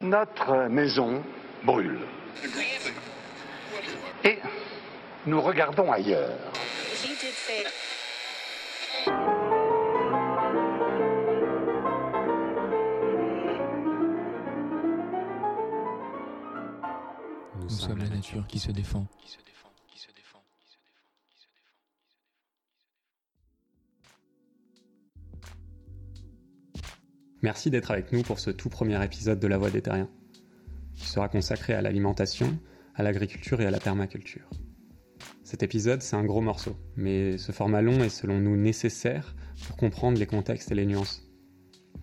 Notre maison brûle. Et nous regardons ailleurs. Nous, sommes la nature qui se défend. Merci d'être avec nous pour ce tout premier épisode de La Voix des Terriens, qui sera consacré à l'alimentation, à l'agriculture et à la permaculture. Cet épisode, c'est un gros morceau, mais ce format long est selon nous nécessaire pour comprendre les contextes et les nuances.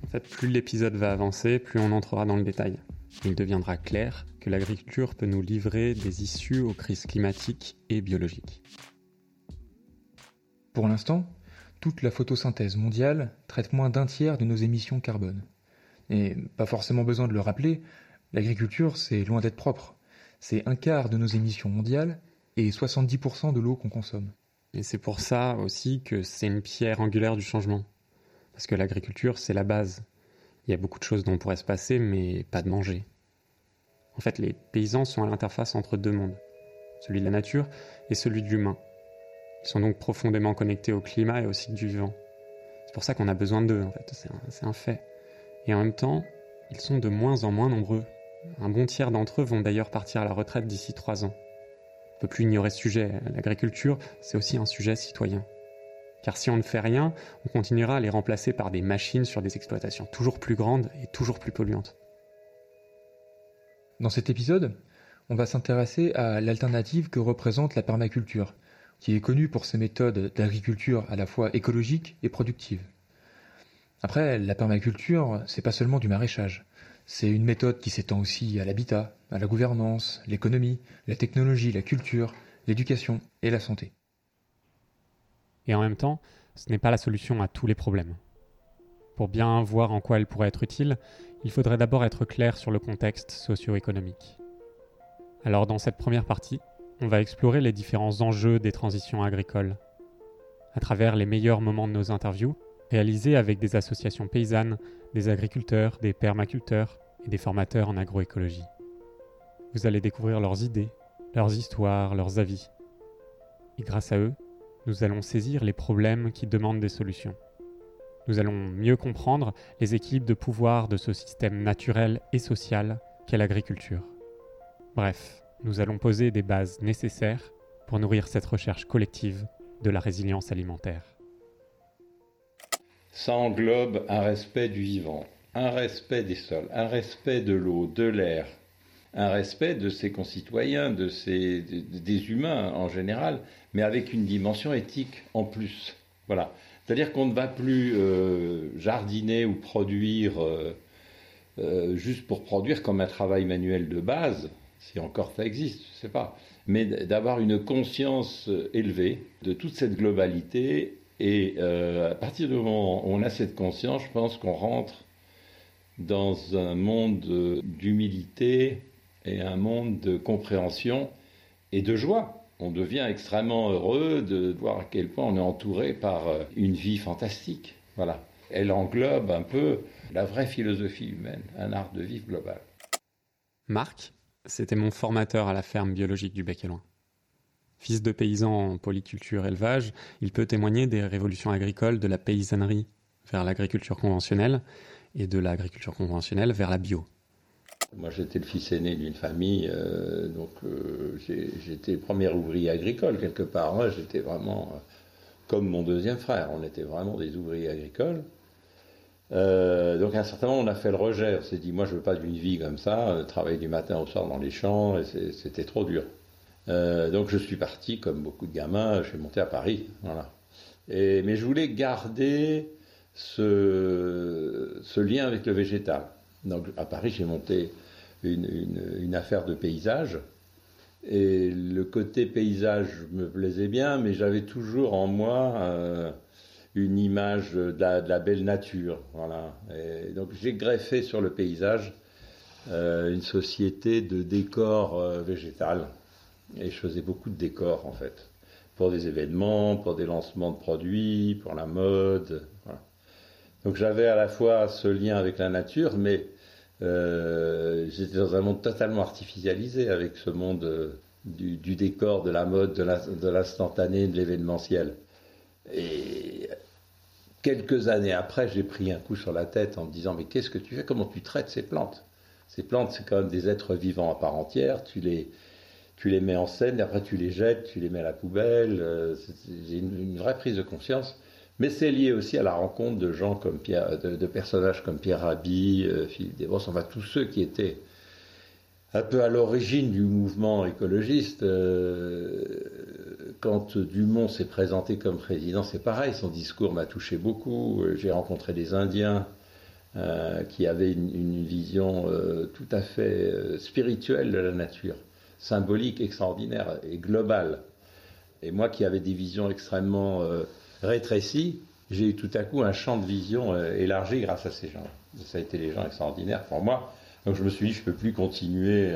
En fait, plus l'épisode va avancer, plus on entrera dans le détail. Il deviendra clair que l'agriculture peut nous livrer des issues aux crises climatiques et biologiques. Pour l'instant, toute la photosynthèse mondiale traite moins d'un tiers de nos émissions carbone. Et pas forcément besoin de le rappeler, l'agriculture, c'est loin d'être propre. C'est un quart de nos émissions mondiales et 70% de l'eau qu'on consomme. Et c'est pour ça aussi que c'est une pierre angulaire du changement. Parce que l'agriculture, c'est la base. Il y a beaucoup de choses dont on pourrait se passer, mais pas de manger. En fait, les paysans sont à l'interface entre deux mondes, celui de la nature et celui de l'humain. Ils sont donc profondément connectés au climat et au cycle du vivant. C'est pour ça qu'on a besoin d'eux, en fait, c'est un, un fait. Et en même temps, ils sont de moins en moins nombreux. Un bon tiers d'entre eux vont d'ailleurs partir à la retraite d'ici trois ans. On ne peut plus ignorer ce sujet. L'agriculture, c'est aussi un sujet citoyen. Car si on ne fait rien, on continuera à les remplacer par des machines sur des exploitations toujours plus grandes et toujours plus polluantes. Dans cet épisode, on va s'intéresser à l'alternative que représente la permaculture, qui est connue pour ses méthodes d'agriculture à la fois écologique et productive. Après, la permaculture, c'est pas seulement du maraîchage. C'est une méthode qui s'étend aussi à l'habitat, à la gouvernance, l'économie, la technologie, la culture, l'éducation et la santé. Et en même temps, ce n'est pas la solution à tous les problèmes. Pour bien voir en quoi elle pourrait être utile, il faudrait d'abord être clair sur le contexte socio-économique. Alors dans cette première partie, on va explorer les différents enjeux des transitions agricoles. À travers les meilleurs moments de nos interviews, réalisés avec des associations paysannes, des agriculteurs, des permaculteurs et des formateurs en agroécologie. Vous allez découvrir leurs idées, leurs histoires, leurs avis. Et grâce à eux, nous allons saisir les problèmes qui demandent des solutions. Nous allons mieux comprendre les équilibres de pouvoir de ce système naturel et social qu'est l'agriculture. Bref, nous allons poser des bases nécessaires pour nourrir cette recherche collective de la résilience alimentaire. Ça englobe un respect du vivant, un respect des sols, un respect de l'eau, de l'air, un respect de ses concitoyens, de ses, des humains en général, mais avec une dimension éthique en plus. Voilà. C'est-à-dire qu'on ne va plus euh, jardiner ou produire euh, euh, juste pour produire comme un travail manuel de base, si encore ça existe, je ne sais pas, mais d'avoir une conscience élevée de toute cette globalité. Et à partir du moment où on a cette conscience, je pense qu'on rentre dans un monde d'humilité et un monde de compréhension et de joie on devient extrêmement heureux de voir à quel point on est entouré par euh, une vie fantastique. Voilà. Elle englobe un peu la vraie philosophie humaine, un art de vivre global. Marc, c'était mon formateur à la ferme biologique du Bec et Loin. Fils de paysan en polyculture élevage, il peut témoigner des révolutions agricoles de la paysannerie vers l'agriculture conventionnelle et de l'agriculture conventionnelle vers la bio. Moi, j'étais le fils aîné d'une famille, euh, donc euh, j'étais premier ouvrier agricole quelque part. J'étais vraiment euh, comme mon deuxième frère. On était vraiment des ouvriers agricoles. Donc, à un certain moment, on a fait le rejet. On s'est dit, moi, je veux pas d'une vie comme ça, travailler du matin au soir dans les champs, c'était trop dur. donc, je suis parti, comme beaucoup de gamins, je suis monté à Paris. Voilà. Mais je voulais garder ce, lien avec le végétal. Donc à Paris, j'ai monté une, affaire de paysage. Et le côté paysage me plaisait bien, mais j'avais toujours en moi euh, une image de la, belle nature. Voilà. Donc j'ai greffé sur le paysage euh, une société de décors euh, végétal. Et je faisais beaucoup de décors en fait, pour des événements, pour des lancements de produits, pour la mode. Donc j'avais à la fois ce lien avec la nature, mais euh, j'étais dans un monde totalement artificialisé avec ce monde euh, du, du, décor, de la mode, de l'instantané, de l'événementiel. Et quelques années après, j'ai pris un coup sur la tête en me disant mais qu'est-ce que tu fais? Comment tu traites ces plantes? Ces plantes, c'est quand même des êtres vivants à part entière. Tu les, tu les mets en scène, et après tu les jettes, tu les mets à la poubelle. Euh, j'ai une, vraie prise de conscience. Mais c'est lié aussi à la rencontre de gens comme Pierre, de, personnages comme Pierre Rabhi, euh, Philippe Desbosses, enfin tous ceux qui étaient un peu à l'origine du mouvement écologiste. Euh, quand Dumont s'est présenté comme président, c'est pareil, son discours m'a touché beaucoup. J'ai rencontré des Indiens euh, qui avaient une, vision euh, tout à fait euh, spirituelle de la nature, symbolique, extraordinaire et globale. Et moi qui avais des visions extrêmement rétrécies, j'ai eu tout à coup un champ de vision élargi grâce à ces gens. Ça a été des gens extraordinaires pour moi. Donc je me suis dit, je ne peux plus continuer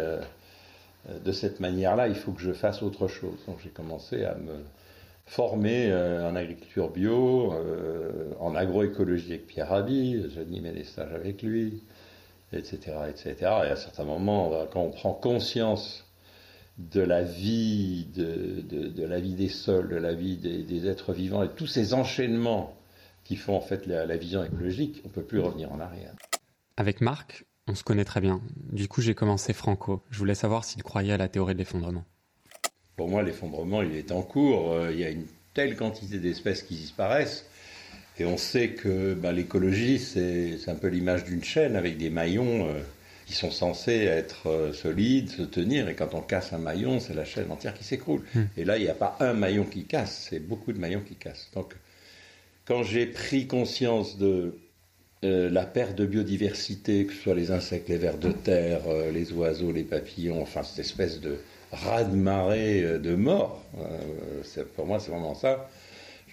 de cette manière-là, il faut que je fasse autre chose. Donc j'ai commencé à me former euh, en agriculture bio, euh, en agroécologie avec Pierre Rabhi, j'animais des stages avec lui, etc., etc. Et à certains moments, quand on prend conscience de la vie, de, la vie des sols, de la vie des, êtres vivants et tous ces enchaînements qui font en fait la vision écologique, on ne peut plus revenir en arrière. Avec Marc, on se connaît très bien. Du coup, j'ai commencé Franco. Je voulais savoir s'il croyait à la théorie de l'effondrement. Pour moi, l'effondrement, il est en cours. Euh, il y a une telle quantité d'espèces qui disparaissent. Et on sait que ben, l'écologie, c'est un peu l'image d'une chaîne avec des maillons euh, qui sont censés être euh, solides, se tenir. Et quand on casse un maillon, c'est la chaîne entière qui s'écroule. Mmh. Et là, il n'y a pas un maillon qui casse, c'est beaucoup de maillons qui cassent. Donc, quand j'ai pris conscience de euh, la perte de biodiversité, que ce soit les insectes, les vers de terre, euh, les oiseaux, les papillons, enfin cette espèce de raz-de-marée euh, de mort, pour moi c'est vraiment ça.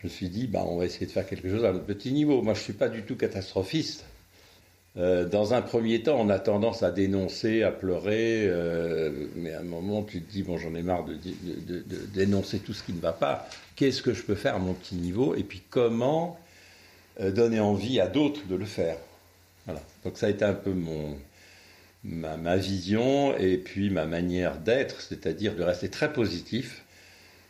Je me suis dit, bah, on va essayer de faire quelque chose à notre petit niveau. Moi je ne suis pas du tout catastrophiste. Dans un premier temps, on a tendance à dénoncer, à pleurer, mais à un moment tu te dis, bon j'en ai marre de, de dénoncer tout ce qui ne va pas. Qu'est-ce que je peux faire à mon petit niveau? Et puis comment donner envie à d'autres de le faire. Voilà. Donc ça a été un peu mon, ma, ma vision et puis ma manière d'être, c'est-à-dire de rester très positif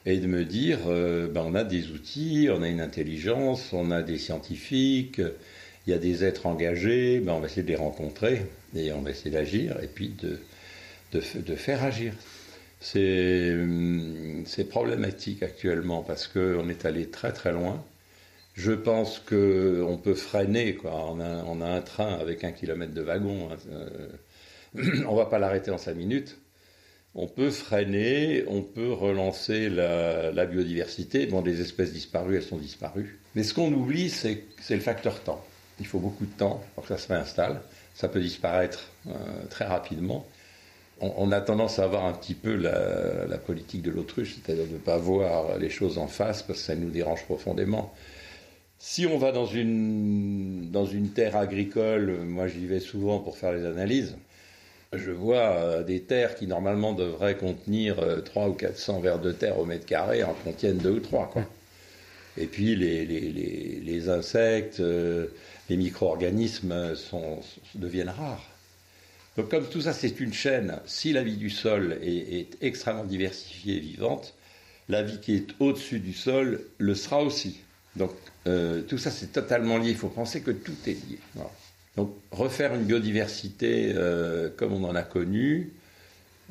et de me dire, euh, ben on a des outils, on a une intelligence, on a des scientifiques, il y a des êtres engagés, ben on va essayer de les rencontrer et on va essayer d'agir et puis de, de, de faire agir. C'est problématique actuellement parce qu'on est allé très très loin. Je pense qu'on peut freiner. On, a, on, un train avec un kilomètre de wagon. Euh, on ne va pas l'arrêter en cinq minutes. On peut freiner, on peut relancer la, biodiversité. Bon, des espèces disparues, elles sont disparues. Mais ce qu'on oublie, c'est le facteur temps. Il faut beaucoup de temps pour que ça se réinstalle. Ça peut disparaître euh, très rapidement. On, on, a tendance à avoir un petit peu la, la politique de l'autruche, c'est-à-dire de ne pas voir les choses en face parce que ça nous dérange profondément. Si on va dans une, dans une terre agricole, moi j'y vais souvent pour faire les analyses, je vois euh, des terres qui normalement devraient contenir euh, 3 ou 400 vers de terre au mètre carré en contiennent 2 ou 3. Quoi. Et puis les, les, les, les insectes, euh, les micro-organismes sont, deviennent rares. Donc comme tout ça c'est une chaîne, si la vie du sol est extrêmement diversifiée et vivante, la vie qui est au-dessus du sol le sera aussi. Donc euh, tout ça c'est totalement lié, il faut penser que tout est lié. Donc refaire une biodiversité euh, comme on en a connu,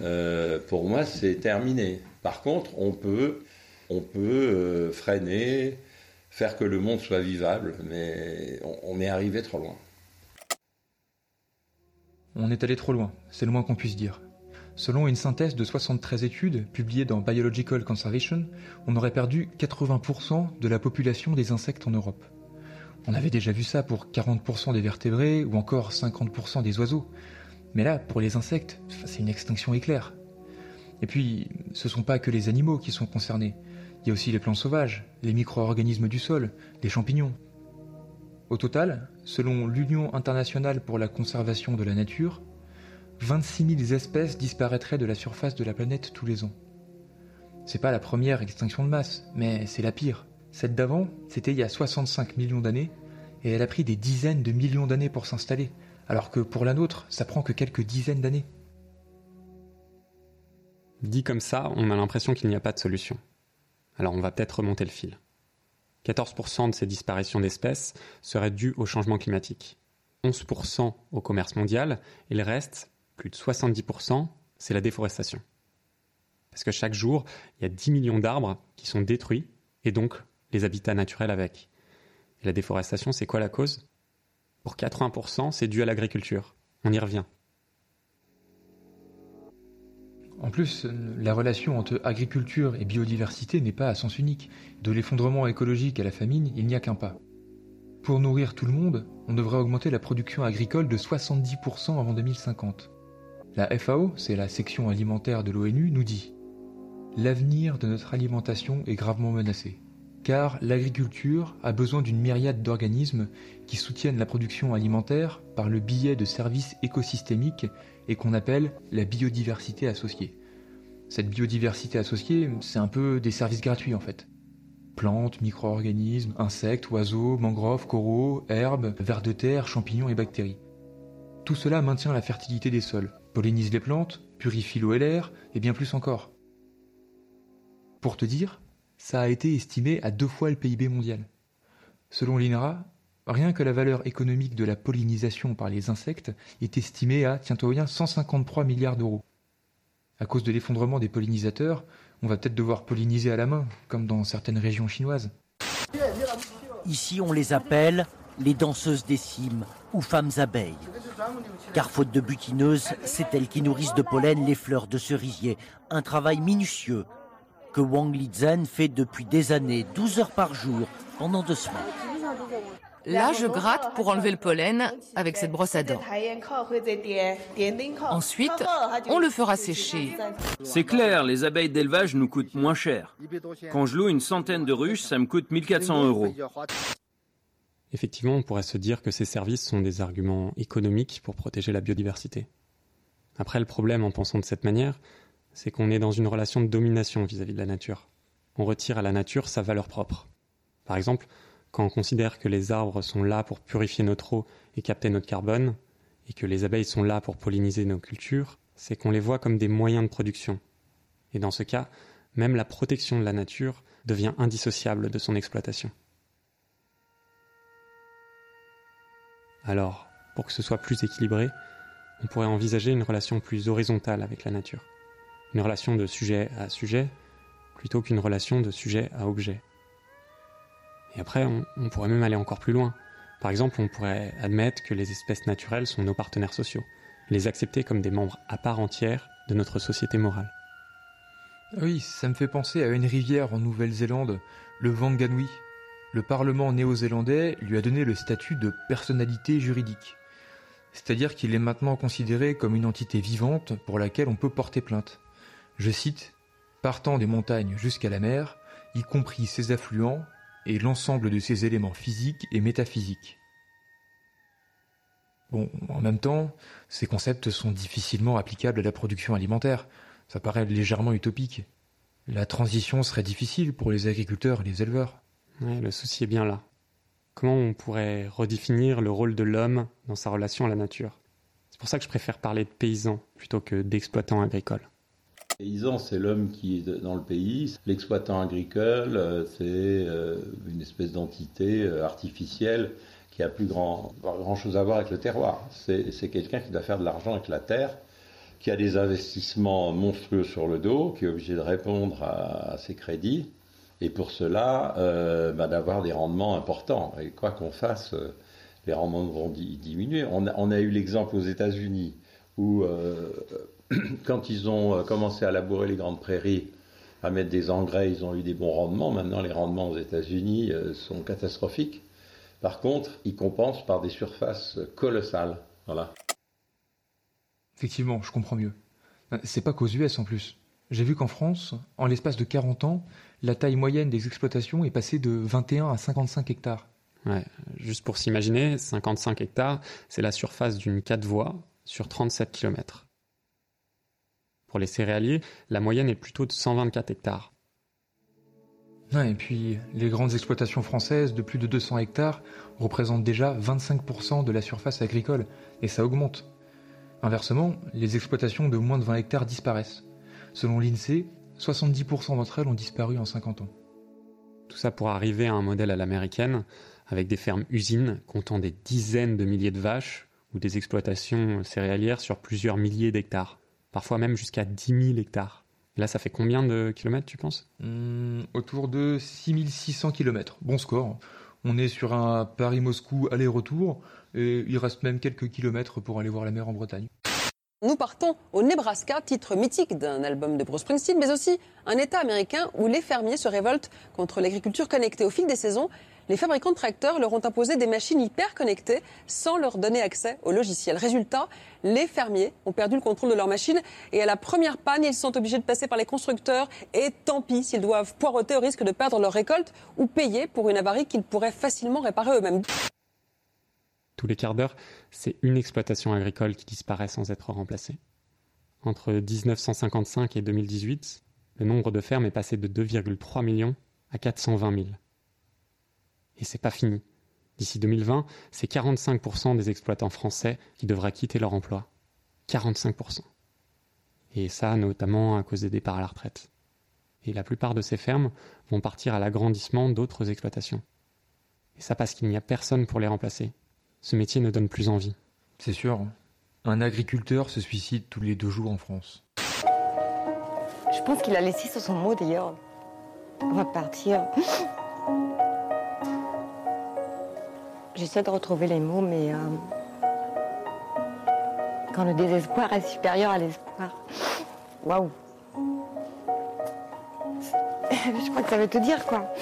euh, pour moi c'est terminé. Par contre, on peut, on peut freiner, faire que le monde soit vivable, mais on, on est arrivé trop loin. On est allé trop loin, c'est le moins qu'on puisse dire. Selon une synthèse de 73 études publiées dans Biological Conservation, on aurait perdu 80% de la population des insectes en Europe. On avait déjà vu ça pour 40% des vertébrés ou encore 50% des oiseaux. Mais là, pour les insectes, c'est une extinction éclair. Et puis, ce sont pas que les animaux qui sont concernés. Il y a aussi les plantes sauvages, les micro-organismes du sol, les champignons. Au total, selon l'Union internationale pour la conservation de la nature, 26 000 espèces disparaîtraient de la surface de la planète tous les ans. C'est pas la première extinction de masse, mais c'est la pire. Celle d'avant, c'était il y a 65 millions d'années, et elle a pris des dizaines de millions d'années pour s'installer, alors que pour la nôtre, ça prend que quelques dizaines d'années. Dit comme ça, on a l'impression qu'il n'y a pas de solution. Alors on va peut-être remonter le fil. 14% de ces disparitions d'espèces seraient dues au changement climatique, 11% au commerce mondial, et le reste, plus de 70%, c'est la déforestation. Parce que chaque jour, il y a 10 millions d'arbres qui sont détruits, et donc les habitats naturels avec. Et la déforestation, c'est quoi la cause? Pour 80%, c'est dû à l'agriculture. On y revient. En plus, la relation entre agriculture et biodiversité n'est pas à sens unique. De l'effondrement écologique à la famine, il n'y a qu'un pas. Pour nourrir tout le monde, on devrait augmenter la production agricole de 70% avant 2050. La FAO, c'est la section alimentaire de l'ONU, nous dit L'avenir de notre alimentation est gravement menacé, car l'agriculture a besoin d'une myriade d'organismes qui soutiennent la production alimentaire par le biais de services écosystémiques et qu'on appelle la biodiversité associée. Cette biodiversité associée, c'est un peu des services gratuits en fait. Plantes, micro-organismes, insectes, oiseaux, mangroves, coraux, herbes, vers de terre, champignons et bactéries. Tout cela maintient la fertilité des sols, pollinise les plantes, purifie l'eau et l'air, et bien plus encore. Pour te dire, ça a été estimé à deux fois le PIB mondial. Selon l'INRA, rien que la valeur économique de la pollinisation par les insectes est estimée à, tiens-toi bien, 153 milliards d'euros. À cause de l'effondrement des pollinisateurs, on va peut-être devoir polliniser à la main, comme dans certaines régions chinoises. Ici, on les appelle les danseuses des cimes ou femmes abeilles. Car faute de butineuses, c'est elles qui nourrissent de pollen les fleurs de cerisier. Un travail minutieux que Wang Lizhen fait depuis des années, 12 heures par jour, pendant deux semaines. Là, je gratte pour enlever le pollen avec cette brosse à dents. Ensuite, on le fera sécher. C'est clair, les abeilles d'élevage nous coûtent moins cher. Quand je loue une centaine de ruches, ça me coûte 1400 euros. Effectivement, on pourrait se dire que ces services sont des arguments économiques pour protéger la biodiversité. Après, le problème en pensant de cette manière, c'est qu'on est dans une relation de domination vis-à-vis de la nature. On retire à la nature sa valeur propre. Par exemple, quand on considère que les arbres sont là pour purifier notre eau et capter notre carbone, et que les abeilles sont là pour polliniser nos cultures, c'est qu'on les voit comme des moyens de production. Et dans ce cas, même la protection de la nature devient indissociable de son exploitation. Alors, pour que ce soit plus équilibré, on pourrait envisager une relation plus horizontale avec la nature. Une relation de sujet à sujet plutôt qu'une relation de sujet à objet. Et après, on, pourrait même aller encore plus loin. Par exemple, on pourrait admettre que les espèces naturelles sont nos partenaires sociaux, les accepter comme des membres à part entière de notre société morale. Oui, ça me fait penser à une rivière en Nouvelle-Zélande, le Wanganui. Le Parlement néo-zélandais lui a donné le statut de personnalité juridique. C'est-à-dire qu'il est maintenant considéré comme une entité vivante pour laquelle on peut porter plainte. Je cite, Partant des montagnes jusqu'à la mer, y compris ses affluents, et l'ensemble de ces éléments physiques et métaphysiques. Bon, en même temps, ces concepts sont difficilement applicables à la production alimentaire. Ça paraît légèrement utopique. La transition serait difficile pour les agriculteurs et les éleveurs. Le souci est bien là. Comment on pourrait redéfinir le rôle de l'homme dans sa relation à la nature? C'est pour ça que je préfère parler de paysan plutôt que d'exploitant agricole. Paysan, c'est l'homme qui est dans le pays. L'exploitant agricole, euh, c'est euh, une espèce d'entité euh, artificielle qui a plus grand, grand chose à voir avec le terroir. C'est quelqu'un qui doit faire de l'argent avec la terre, qui a des investissements monstrueux sur le dos, qui est obligé de répondre à, ses crédits, et pour cela, bah, d'avoir des rendements importants. Et quoi qu'on fasse, les rendements vont diminuer. On a, eu l'exemple aux États-Unis où quand ils ont euh, commencé à labourer les grandes prairies, à mettre des engrais, ils ont eu des bons rendements. Maintenant, les rendements aux États-Unis euh, sont catastrophiques. Par contre, ils compensent par des surfaces colossales. Voilà. Effectivement, je comprends mieux. Euh, c'est pas qu'aux US en plus. J'ai vu qu'en France, en l'espace de 40 ans, la taille moyenne des exploitations est passée de 21 à 55 hectares. Ouais, juste pour s'imaginer, 55 hectares, c'est la surface d'une 4 voies sur 37 km. Pour les céréaliers, la moyenne est plutôt de 124 hectares. et puis les grandes exploitations françaises de plus de 200 hectares représentent déjà 25% de la surface agricole, et ça augmente. Inversement, les exploitations de moins de 20 hectares disparaissent. Selon l'INSEE, 70% d'entre elles ont disparu en 50 ans. Tout ça pour arriver à un modèle à l'américaine, avec des fermes-usines comptant des dizaines de milliers de vaches ou des exploitations céréalières sur plusieurs milliers d'hectares, parfois même jusqu'à 10 000 hectares. là, ça fait combien de kilomètres, tu penses? Hmm, Autour de 6600 kilomètres. Bon score. On est sur un Paris-Moscou aller-retour, et il reste même quelques kilomètres pour aller voir la mer en Bretagne. Nous partons au Nebraska, titre mythique d'un album de Bruce Springsteen, mais aussi un État américain où les fermiers se révoltent contre l'agriculture connectée. Au fil des saisons, les fabricants de tracteurs leur ont imposé des machines hyper connectées sans leur donner accès au logiciel. Résultat, les fermiers ont perdu le contrôle de leurs machines et à la première panne, ils sont obligés de passer par les constructeurs et tant pis s'ils doivent poireauter au risque de perdre leur récolte ou payer pour une avarie qu'ils pourraient facilement réparer eux-mêmes. Tous les quarts d'heure, c'est une exploitation agricole qui disparaît sans être remplacée. Entre 1955 et 2018, le nombre de fermes est passé de 2,3 millions à 420 000. Et c'est pas fini. D'ici 2020, c'est 45% des exploitants français qui devraient quitter leur emploi. 45%. Et ça, notamment à cause des départs à la retraite. Et la plupart de ces fermes vont partir à l'agrandissement d'autres exploitations. Et ça parce qu'il n'y a personne pour les remplacer. Ce métier ne donne plus envie. C'est sûr. Un agriculteur se suicide tous les deux jours en France. Je pense qu'il a laissé sur son mot d'ailleurs. On va partir. J'essaie de retrouver les mots, mais euh, quand le désespoir est supérieur à l'espoir. Waouh Je crois que ça veut tout dire, quoi.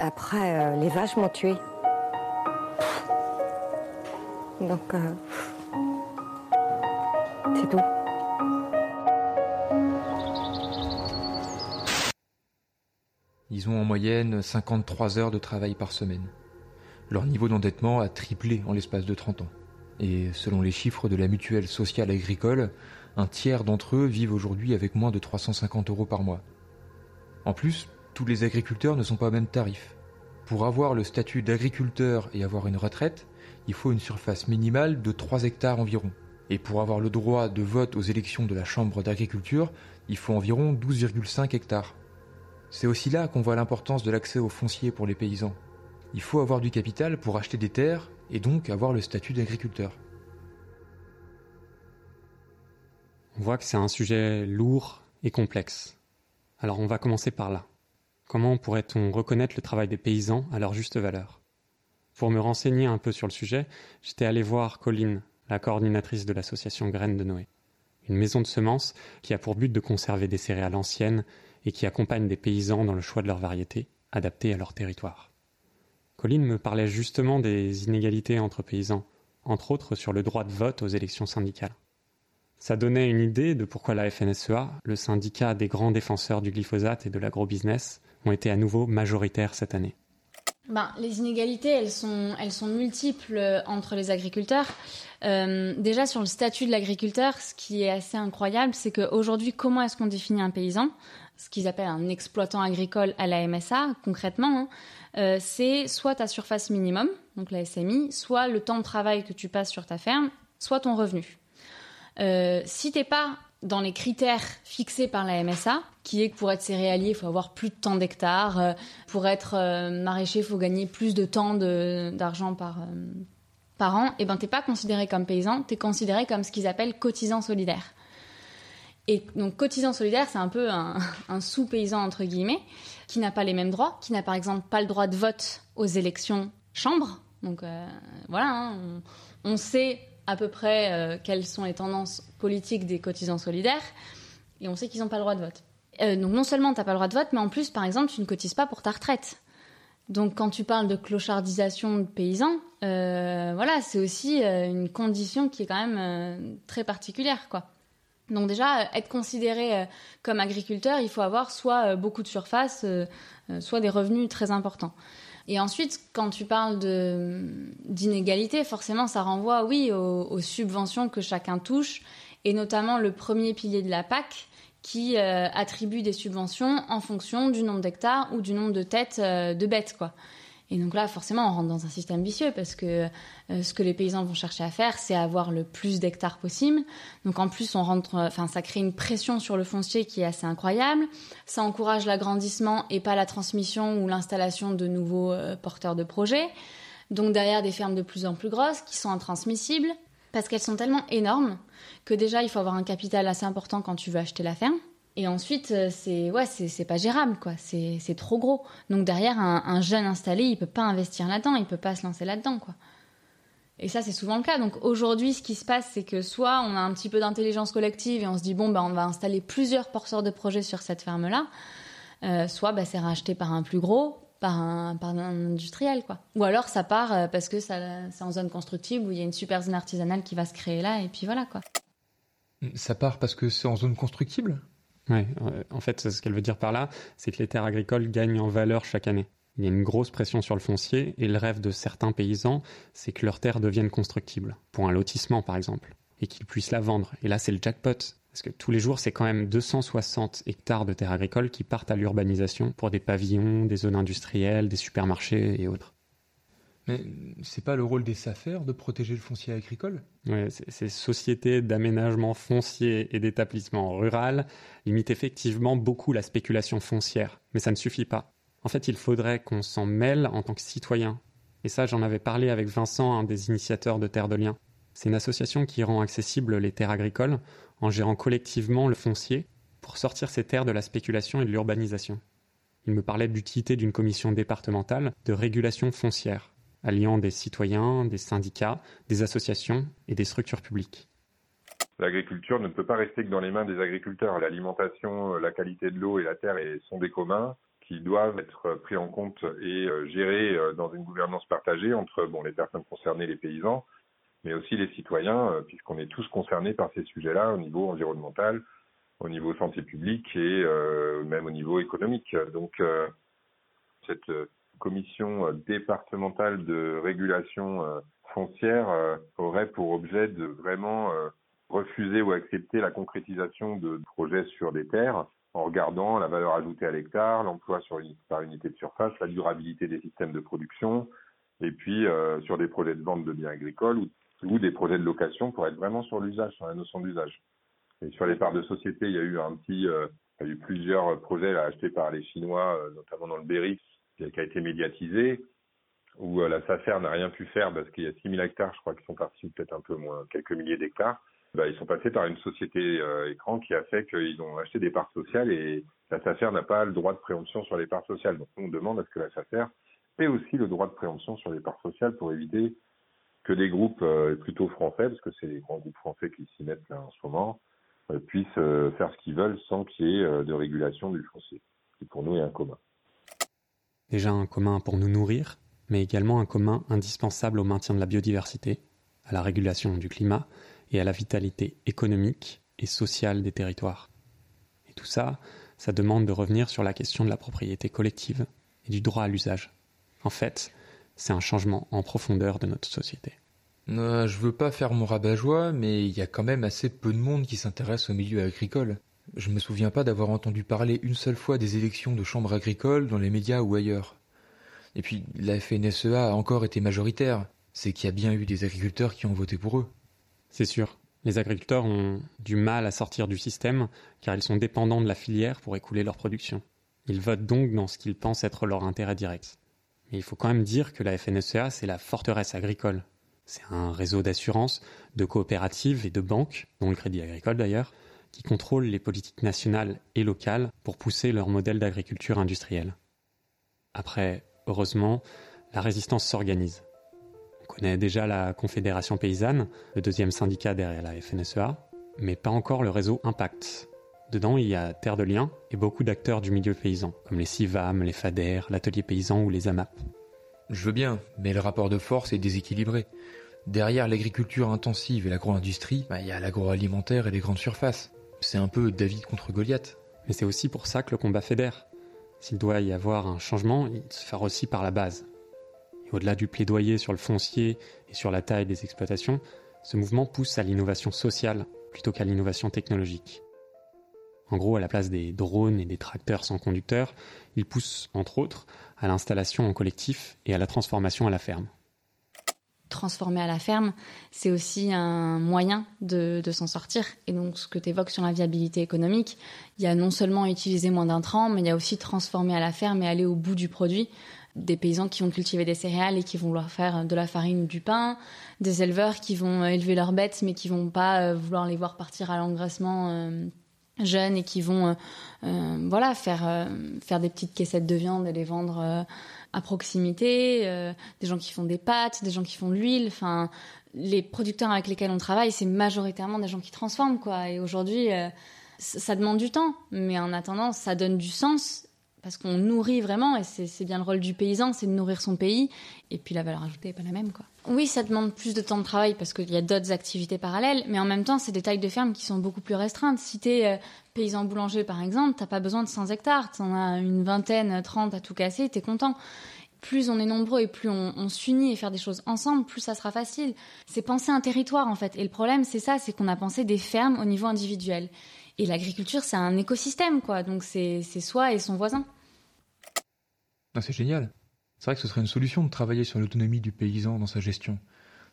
Après, euh, les vaches m'ont tué. Donc, euh, c'est tout. Ils ont en moyenne 53 heures de travail par semaine. Leur niveau d'endettement a triplé en l'espace de 30 ans. Et selon les chiffres de la mutuelle sociale agricole, un tiers d'entre eux vivent aujourd'hui avec moins de 350 euros par mois. En plus, tous les agriculteurs ne sont pas au même tarif. Pour avoir le statut d'agriculteur et avoir une retraite, il faut une surface minimale de 3 hectares environ. Et pour avoir le droit de vote aux élections de la Chambre d'agriculture, il faut environ 12,5 hectares. C'est aussi là qu'on voit l'importance de l'accès au foncier pour les paysans. Il faut avoir du capital pour acheter des terres et donc avoir le statut d'agriculteur. On voit que c'est un sujet lourd et complexe. Alors on va commencer par là. Comment pourrait-on reconnaître le travail des paysans à leur juste valeur? Pour me renseigner un peu sur le sujet, j'étais allé voir Colline, la coordinatrice de l'association Graines de Noé, une maison de semences qui a pour but de conserver des céréales anciennes et qui accompagne des paysans dans le choix de leurs variétés, adaptées à leur territoire. Colline me parlait justement des inégalités entre paysans, entre autres sur le droit de vote aux élections syndicales. Ça donnait une idée de pourquoi la FNSEA, le syndicat des grands défenseurs du glyphosate et de l'agrobusiness, ont été à nouveau majoritaires cette année. Ben, les inégalités, elles sont, elles sont multiples euh, entre les agriculteurs. Euh, déjà sur le statut de l'agriculteur, ce qui est assez incroyable, c'est qu'aujourd'hui, comment est-ce qu'on définit un paysan? Ce qu'ils appellent un exploitant agricole à la MSA, concrètement, hein, euh, c'est soit ta surface minimum, donc la SMI, soit le temps de travail que tu passes sur ta ferme, soit ton revenu. Euh, si t'es pas dans les critères fixés par la MSA, qui est que pour être céréalier, il faut avoir plus de temps d'hectares, euh, pour être maraîcher, il faut gagner plus de temps d'argent par, par an, et eh ben t'es pas considéré comme paysan, tu es considéré comme ce qu'ils appellent cotisant solidaire. Et donc cotisant solidaire, c'est un peu un, sous-paysan entre guillemets, qui n'a pas les mêmes droits, qui n'a par exemple pas le droit de vote aux élections chambres. Donc euh, voilà, hein, on, sait à peu près euh, quelles sont les tendances politiques des cotisants solidaires, et on sait qu'ils n'ont pas le droit de vote. Euh, donc non seulement tu n'as pas le droit de vote, mais en plus, par exemple, tu ne cotises pas pour ta retraite. Donc quand tu parles de clochardisation de paysans, voilà, c'est aussi une condition qui est quand même très particulière, quoi. Donc déjà, euh, être considéré euh, comme agriculteur, il faut avoir soit euh, beaucoup de surface, soit des revenus très importants. Et ensuite, quand tu parles d'inégalité, forcément, ça renvoie, oui, aux, subventions que chacun touche, et notamment le premier pilier de la PAC, qui euh, attribuent des subventions en fonction du nombre d'hectares ou du nombre de têtes euh, de bêtes, quoi. Et donc là, forcément, on rentre dans un système vicieux parce que euh, ce que les paysans vont chercher à faire, c'est avoir le plus d'hectares possible. Donc en plus, on rentre, enfin, ça crée une pression sur le foncier qui est assez incroyable. Ça encourage l'agrandissement et pas la transmission ou l'installation de nouveaux porteurs de projets. Donc derrière, des fermes de plus en plus grosses qui sont intransmissibles parce qu'elles sont tellement énormes que déjà il faut avoir un capital assez important quand tu veux acheter la ferme. Et ensuite, euh, c'est ouais, c'est pas gérable, quoi. C'est trop gros. Donc derrière, un, jeune installé, il peut pas investir là-dedans, il peut pas se lancer là-dedans, quoi. Et ça, c'est souvent le cas. Donc aujourd'hui, ce qui se passe, c'est que soit on a un petit peu d'intelligence collective et on se dit bon, bah, on va installer plusieurs porteurs de projets sur cette ferme-là, euh, soit bah, c'est racheté par un plus gros, par un, par un industriel, quoi. Ou alors ça part euh, parce que c'est en zone constructive où il y a une super zone artisanale qui va se créer là, et puis voilà, quoi. Ça part parce que c'est en zone constructible? Oui, en fait, ce qu'elle veut dire par là, c'est que les terres agricoles gagnent en valeur chaque année. Il y a une grosse pression sur le foncier, et le rêve de certains paysans, c'est que leurs terres deviennent constructibles, pour un lotissement par exemple, et qu'ils puissent la vendre. Et là, c'est le jackpot. Parce que tous les jours, c'est quand même 260 hectares de terres agricoles qui partent à l'urbanisation pour des pavillons, des zones industrielles, des supermarchés et autres. Mais c'est pas le rôle des SAFER de protéger le foncier agricole? Oui, ces sociétés d'aménagement foncier et d'établissement rural limitent effectivement beaucoup la spéculation foncière, mais ça ne suffit pas. En fait, il faudrait qu'on s'en mêle en tant que citoyen. Et ça, j'en avais parlé avec Vincent, un des initiateurs de Terre de Liens. C'est une association qui rend accessibles les terres agricoles en gérant collectivement le foncier pour sortir ces terres de la spéculation et de l'urbanisation. Il me parlait de l'utilité d'une commission départementale de régulation foncière, alliant des citoyens, des syndicats, des associations et des structures publiques. L'agriculture ne peut pas rester que dans les mains des agriculteurs. L'alimentation, la qualité de l'eau et la terre sont des communs qui doivent être pris en compte et euh, gérés euh, dans une gouvernance partagée entre les personnes concernées, les paysans, mais aussi les citoyens, euh, puisqu'on est tous concernés par ces sujets-là au niveau environnemental, au niveau santé publique et euh, même au niveau économique. Donc, euh, cette commission départementale de régulation foncière aurait pour objet de vraiment refuser ou accepter la concrétisation de projets sur des terres en regardant la valeur ajoutée à l'hectare, l'emploi par unité de surface, la durabilité des systèmes de production, et puis sur des projets de vente de biens agricoles ou des projets de location pour être vraiment sur l'usage, sur la notion d'usage. Et sur les parts de société, il y a eu euh, plusieurs projets achetés par les Chinois, euh, notamment dans le Berry, qui a été médiatisé, où euh, la SAFER n'a rien pu faire parce qu'il y a 6000 hectares, je crois, qui sont partis, peut-être un peu moins, quelques milliers d'hectares. Bah, ils sont passés par une société écran qui a fait qu'ils ont acheté des parts sociales et la SAFER n'a pas le droit de préemption sur les parts sociales. Donc on demande à ce que la SAFER ait aussi le droit de préemption sur les parts sociales pour éviter que des groupes euh, plutôt français, parce que c'est les grands groupes français qui s'y mettent là en ce moment, euh, puissent euh, faire ce qu'ils veulent sans qu'il y ait de régulation du foncier, qui pour nous est un commun. Déjà un commun pour nous nourrir, mais également un commun indispensable au maintien de la biodiversité, à la régulation du climat et à la vitalité économique et sociale des territoires. Et tout ça, ça demande de revenir sur la question de la propriété collective et du droit à l'usage. En fait, c'est un changement en profondeur de notre société. Euh, je veux pas faire mon rabat-joie, mais il y a quand même assez peu de monde qui s'intéresse au milieu agricole. Je me souviens pas d'avoir entendu parler une seule fois des élections de chambres agricoles dans les médias ou ailleurs. Et puis, la FNSEA a encore été majoritaire. C'est qu'il y a bien eu des agriculteurs qui ont voté pour eux. C'est sûr. Les agriculteurs ont du mal à sortir du système car ils sont dépendants de la filière pour écouler leur production. Ils votent donc dans ce qu'ils pensent être leur intérêt direct. Mais il faut quand même dire que la FNSEA, c'est la forteresse agricole. C'est un réseau d'assurances, de coopératives et de banques, dont le Crédit Agricole d'ailleurs, qui contrôlent les politiques nationales et locales pour pousser leur modèle d'agriculture industrielle. Après, heureusement, la résistance s'organise. On connaît déjà la Confédération paysanne, le deuxième syndicat derrière la FNSEA, mais pas encore le réseau Impact, Dedans, il y a Terre de Liens et beaucoup d'acteurs du milieu paysan, comme les CIVAM, les FADER, l'Atelier Paysan ou les AMAP. Je veux bien, mais le rapport de force est déséquilibré. Derrière l'agriculture intensive et l'agro-industrie, bah, il y a l'agroalimentaire et les grandes surfaces. C'est un peu David contre Goliath. Mais c'est aussi pour ça que le combat fédère. S'il doit y avoir un changement, il se fera aussi par la base. Au-delà du plaidoyer sur le foncier et sur la taille des exploitations, ce mouvement pousse à l'innovation sociale plutôt qu'à l'innovation technologique. En gros, à la place des drones et des tracteurs sans conducteur, il pousse, entre autres, à l'installation en collectif et à la transformation à la ferme transformer à la ferme, c'est aussi un moyen de, s'en sortir. Et donc, ce que tu évoques sur la viabilité économique, il y a non seulement utiliser moins d'intrants, mais il y a aussi transformer à la ferme et aller au bout du produit. Des paysans qui vont cultiver des céréales et qui vont vouloir faire de la farine ou du pain, des éleveurs qui vont élever leurs bêtes mais qui vont pas euh, vouloir les voir partir à l'engraissement euh, jeunes et qui vont euh, voilà faire faire des petites caissettes de viande et les vendre à proximité, euh, des gens qui font des pâtes, des gens qui font de l'huile. Enfin, les producteurs avec lesquels on travaille, c'est majoritairement des gens qui transforment, quoi. Et aujourd'hui, euh, ça demande du temps, mais en attendant, ça donne du sens parce qu'on nourrit vraiment, et c'est bien le rôle du paysan, c'est de nourrir son pays, et puis la valeur ajoutée n'est pas la même. Quoi. Oui, ça demande plus de temps de travail parce qu'il y a d'autres activités parallèles, mais en même temps, c'est des tailles de ferme qui sont beaucoup plus restreintes. Si tu es euh, paysan boulanger, par exemple, t'as pas besoin de 100 hectares, tu en as une vingtaine, 30 à tout casser, tu es content. Plus on est nombreux et plus on, on s'unit et faire des choses ensemble, plus ça sera facile. C'est penser un territoire, en fait. Et le problème, c'est ça, c'est qu'on a pensé des fermes au niveau individuel. Et l'agriculture, c'est un écosystème, quoi. Donc c'est soi et son voisin. Ah, c'est génial. C'est vrai que ce serait une solution de travailler sur l'autonomie du paysan dans sa gestion.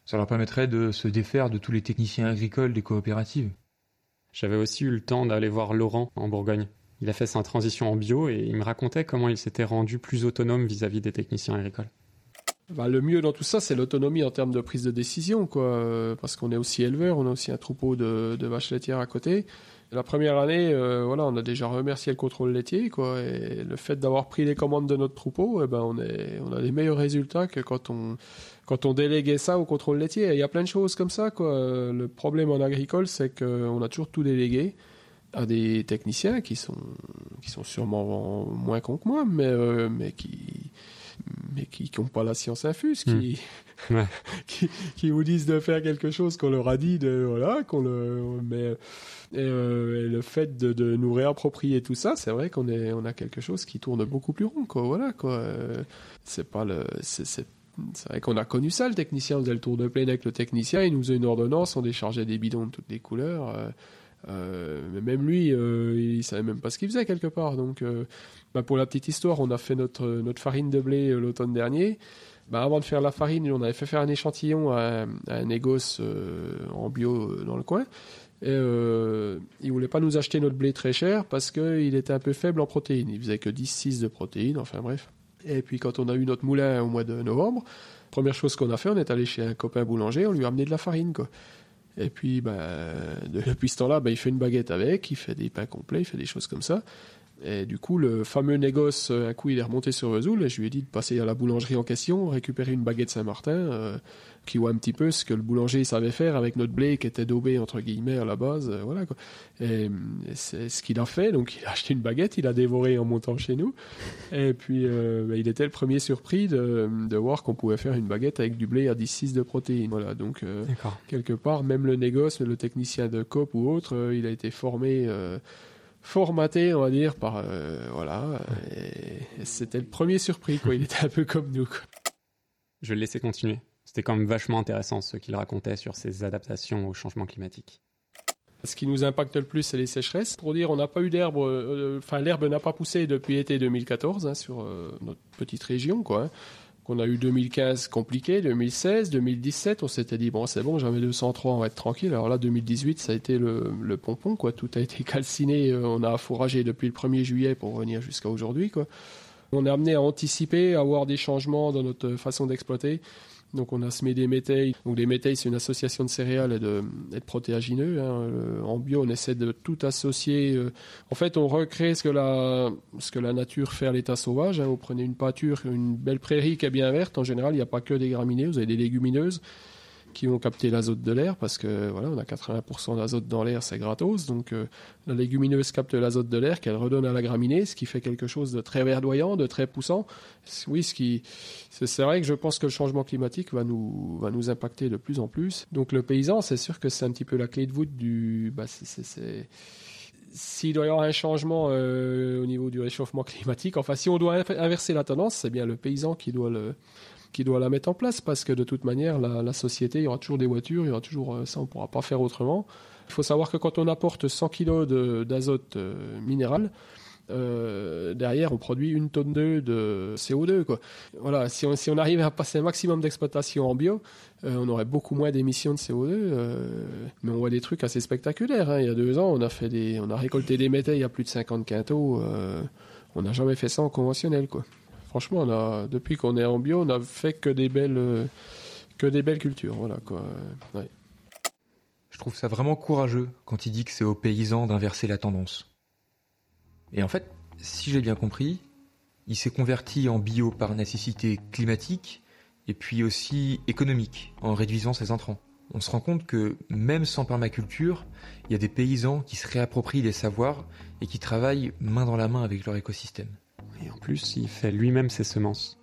Ça leur permettrait de se défaire de tous les techniciens agricoles des coopératives. J'avais aussi eu le temps d'aller voir Laurent en Bourgogne. Il a fait sa transition en bio et il me racontait comment il s'était rendu plus autonome vis-à-vis des techniciens agricoles. Bah, le mieux dans tout ça, c'est l'autonomie en termes de prise de décision, quoi. Parce qu'on est aussi éleveur, on a aussi un troupeau de, de vaches laitières à côté. La première année, euh, voilà, on a déjà remercié le contrôle laitier, quoi. Le fait d'avoir pris les commandes de notre troupeau, eh ben, on, est, on a des meilleurs résultats que quand on, quand on déléguait ça au contrôle laitier. il y a plein de choses comme ça, quoi. Le problème en agricole, c'est qu'on a toujours tout délégué à des techniciens qui sont, qui sont sûrement moins cons que moi, mais, euh, mais qui, mais qui n'ont pas la science infuse, qui, hmm. qui, qui, vous disent de faire quelque chose qu'on leur a dit, de, voilà, qu'on le, mais, euh, et, le fait de, de, nous réapproprier tout ça, c'est vrai qu'on est, on a quelque chose qui tourne beaucoup plus rond, quoi. Voilà, quoi. Euh, c'est pas le, c'est, c'est vrai qu'on a connu ça, le technicien faisait le tour de plaine avec le technicien, il nous faisait une ordonnance, on déchargeait des bidons de toutes les couleurs. Euh mais même lui, euh, il savait même pas ce qu'il faisait quelque part. Donc, euh, bah pour la petite histoire, on a fait notre, notre farine de blé l'automne dernier. Bah avant de faire la farine, on avait fait faire un échantillon à, à un négoce en bio dans le coin. Et euh, il voulait pas nous acheter notre blé très cher parce qu'il était un peu faible en protéines. Il faisait que 10-6 de protéines, enfin bref. Et puis quand on a eu notre moulin au mois de novembre, première chose qu'on a fait, on est allé chez un copain boulanger, on lui a amené de la farine. quoi. Et puis bah, depuis ce temps-là, bah, il fait une baguette avec, il fait des pains complets, il fait des choses comme ça. Et du coup, le fameux négoce, un coup, il est remonté sur Vesoul et je lui ai dit de passer à la boulangerie en question, récupérer une baguette Saint-Martin. Euh, qui voit un petit peu ce que le boulanger savait faire avec notre blé qui était daubé entre guillemets à la base, euh, voilà quoi. Et, c'est ce qu'il a fait, donc il a acheté une baguette, il a dévoré en montant chez nous, et puis euh, bah, il était le premier surpris de, de voir qu'on pouvait faire une baguette avec du blé à 10,6 de protéines, voilà. Donc euh, quelque part, même le négoce, le technicien de COP ou autre, il a été formé formaté, on va dire, par voilà. Et, c'était le premier surpris, quoi. Il était un peu comme nous. Quoi. Je vais le laisser continuer. C'était quand même vachement intéressant ce qu'il racontait sur ses adaptations au changement climatique. Ce qui nous impacte le plus, c'est les sécheresses. Pour dire, on n'a pas eu d'herbe, euh, enfin l'herbe n'a pas poussé depuis l'été 2014 hein, sur euh, notre petite région, quoi. Hein. On a eu 2015 compliqué, 2016, 2017, on s'était dit bon c'est bon, j'avais 203, on va être tranquille. Alors là 2018, ça a été le, pompon, quoi. Tout a été calciné, euh, on a fourragé depuis le 1er juillet pour venir jusqu'à aujourd'hui, quoi. On est amené à anticiper, à avoir des changements dans notre façon d'exploiter. Donc on a semé des métailles. Donc les métailles, c'est une association de céréales et de, protéagineux. Hein. En bio, on essaie de tout associer. Euh. En fait, on recrée ce que la, ce que la nature fait à l'état sauvage. Hein. Vous prenez une pâture, une belle prairie qui est bien verte. En général, il n'y a pas que des graminées. Vous avez des légumineuses qui vont capter l'azote de l'air parce que voilà, on a 80% d'azote dans l'air, c'est gratos. Donc euh, la légumineuse capte l'azote de l'air qu'elle redonne à la graminée, ce qui fait quelque chose de très verdoyant, de très poussant. Oui, ce qui c'est vrai que je pense que le changement climatique va nous va nous impacter de plus en plus. Donc le paysan, c'est sûr que c'est un petit peu la clé de voûte du bah, c'est s'il doit y avoir un changement euh, au niveau du réchauffement climatique, enfin si on doit inverser la tendance, c'est bien le paysan qui doit le qui doit la mettre en place parce que de toute manière, la, société, il y aura toujours des voitures, il y aura toujours euh, ça, on ne pourra pas faire autrement. Il faut savoir que quand on apporte 100 kg d'azote euh, minéral, euh, derrière, on produit une tonne de CO2. Quoi. Voilà, si on, si on arrivait à passer un maximum d'exploitation en bio, on aurait beaucoup moins d'émissions de CO2. mais on voit des trucs assez spectaculaires. Hein. Il y a deux ans, on a, fait des, on a récolté des métailles à plus de 50 quintaux. on n'a jamais fait ça en conventionnel. Quoi. Franchement, on a, depuis qu'on est en bio, on n'a fait que des belles, des cultures. Voilà, quoi. Je trouve ça vraiment courageux quand il dit que c'est aux paysans d'inverser la tendance. Et en fait, si j'ai bien compris, il s'est converti en bio par nécessité climatique et puis aussi économique en réduisant ses intrants. On se rend compte que même sans permaculture, il y a des paysans qui se réapproprient les savoirs et qui travaillent main dans la main avec leur écosystème. Et en plus, il fait lui-même ses semences.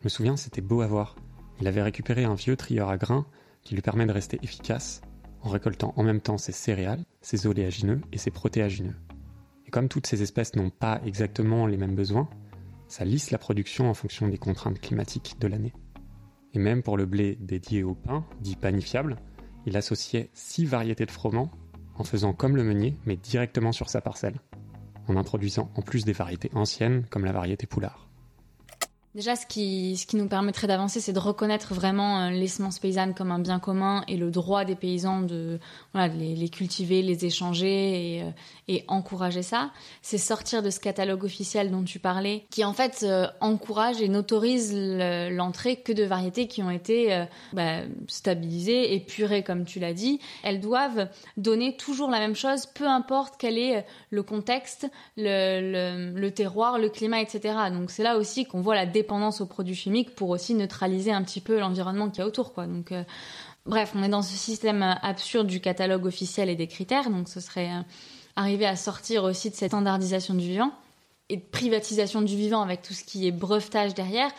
Je me souviens, c'était beau à voir. Il avait récupéré un vieux trieur à grains qui lui permet de rester efficace en récoltant en même temps ses céréales, ses oléagineux et ses protéagineux. Et comme toutes ces espèces n'ont pas exactement les mêmes besoins, ça lisse la production en fonction des contraintes climatiques de l'année. Et même pour le blé dédié au pain, dit panifiable, il associait six variétés de froment en faisant comme le meunier, mais directement sur sa parcelle en introduisant en plus des variétés anciennes comme la variété poulard. Déjà, ce qui, ce qui nous permettrait d'avancer, c'est de reconnaître vraiment euh, les semences paysannes comme un bien commun et le droit des paysans de les, cultiver, les échanger et, euh, et encourager ça. C'est sortir de ce catalogue officiel dont tu parlais, qui en fait euh, encourage et n'autorise l'entrée que de variétés qui ont été bah, stabilisées, épurées, comme tu l'as dit. Elles doivent donner toujours la même chose, peu importe quel est le contexte, le, le, le terroir, le climat, etc. Donc c'est là aussi qu'on voit la dépendance aux produits chimiques pour aussi neutraliser un petit peu l'environnement qu'il y a autour. Quoi. Donc, euh, bref, on est dans ce système absurde du catalogue officiel et des critères. Donc, ce serait euh, arriver à sortir aussi de cette standardisation du vivant et de privatisation du vivant avec tout ce qui est brevetage derrière.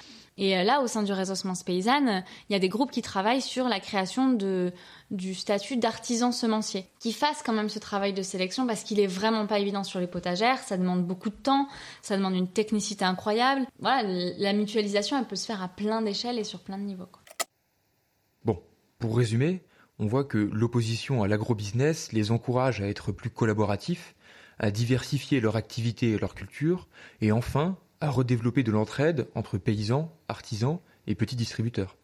Et euh, là, au sein du réseau Semences Paysannes, il y a des groupes qui travaillent sur la création de, du statut d'artisan semencier, qui fasse quand même ce travail de sélection parce qu'il est vraiment pas évident sur les potagères, ça demande beaucoup de temps, ça demande une technicité incroyable. Voilà, la mutualisation, elle peut se faire à plein d'échelles et sur plein de niveaux. Bon, pour résumer, on voit que l'opposition à l'agrobusiness les encourage à être plus collaboratifs, à diversifier leur activité et leur culture, et enfin à redévelopper de l'entraide entre paysans, artisans et petits distributeurs.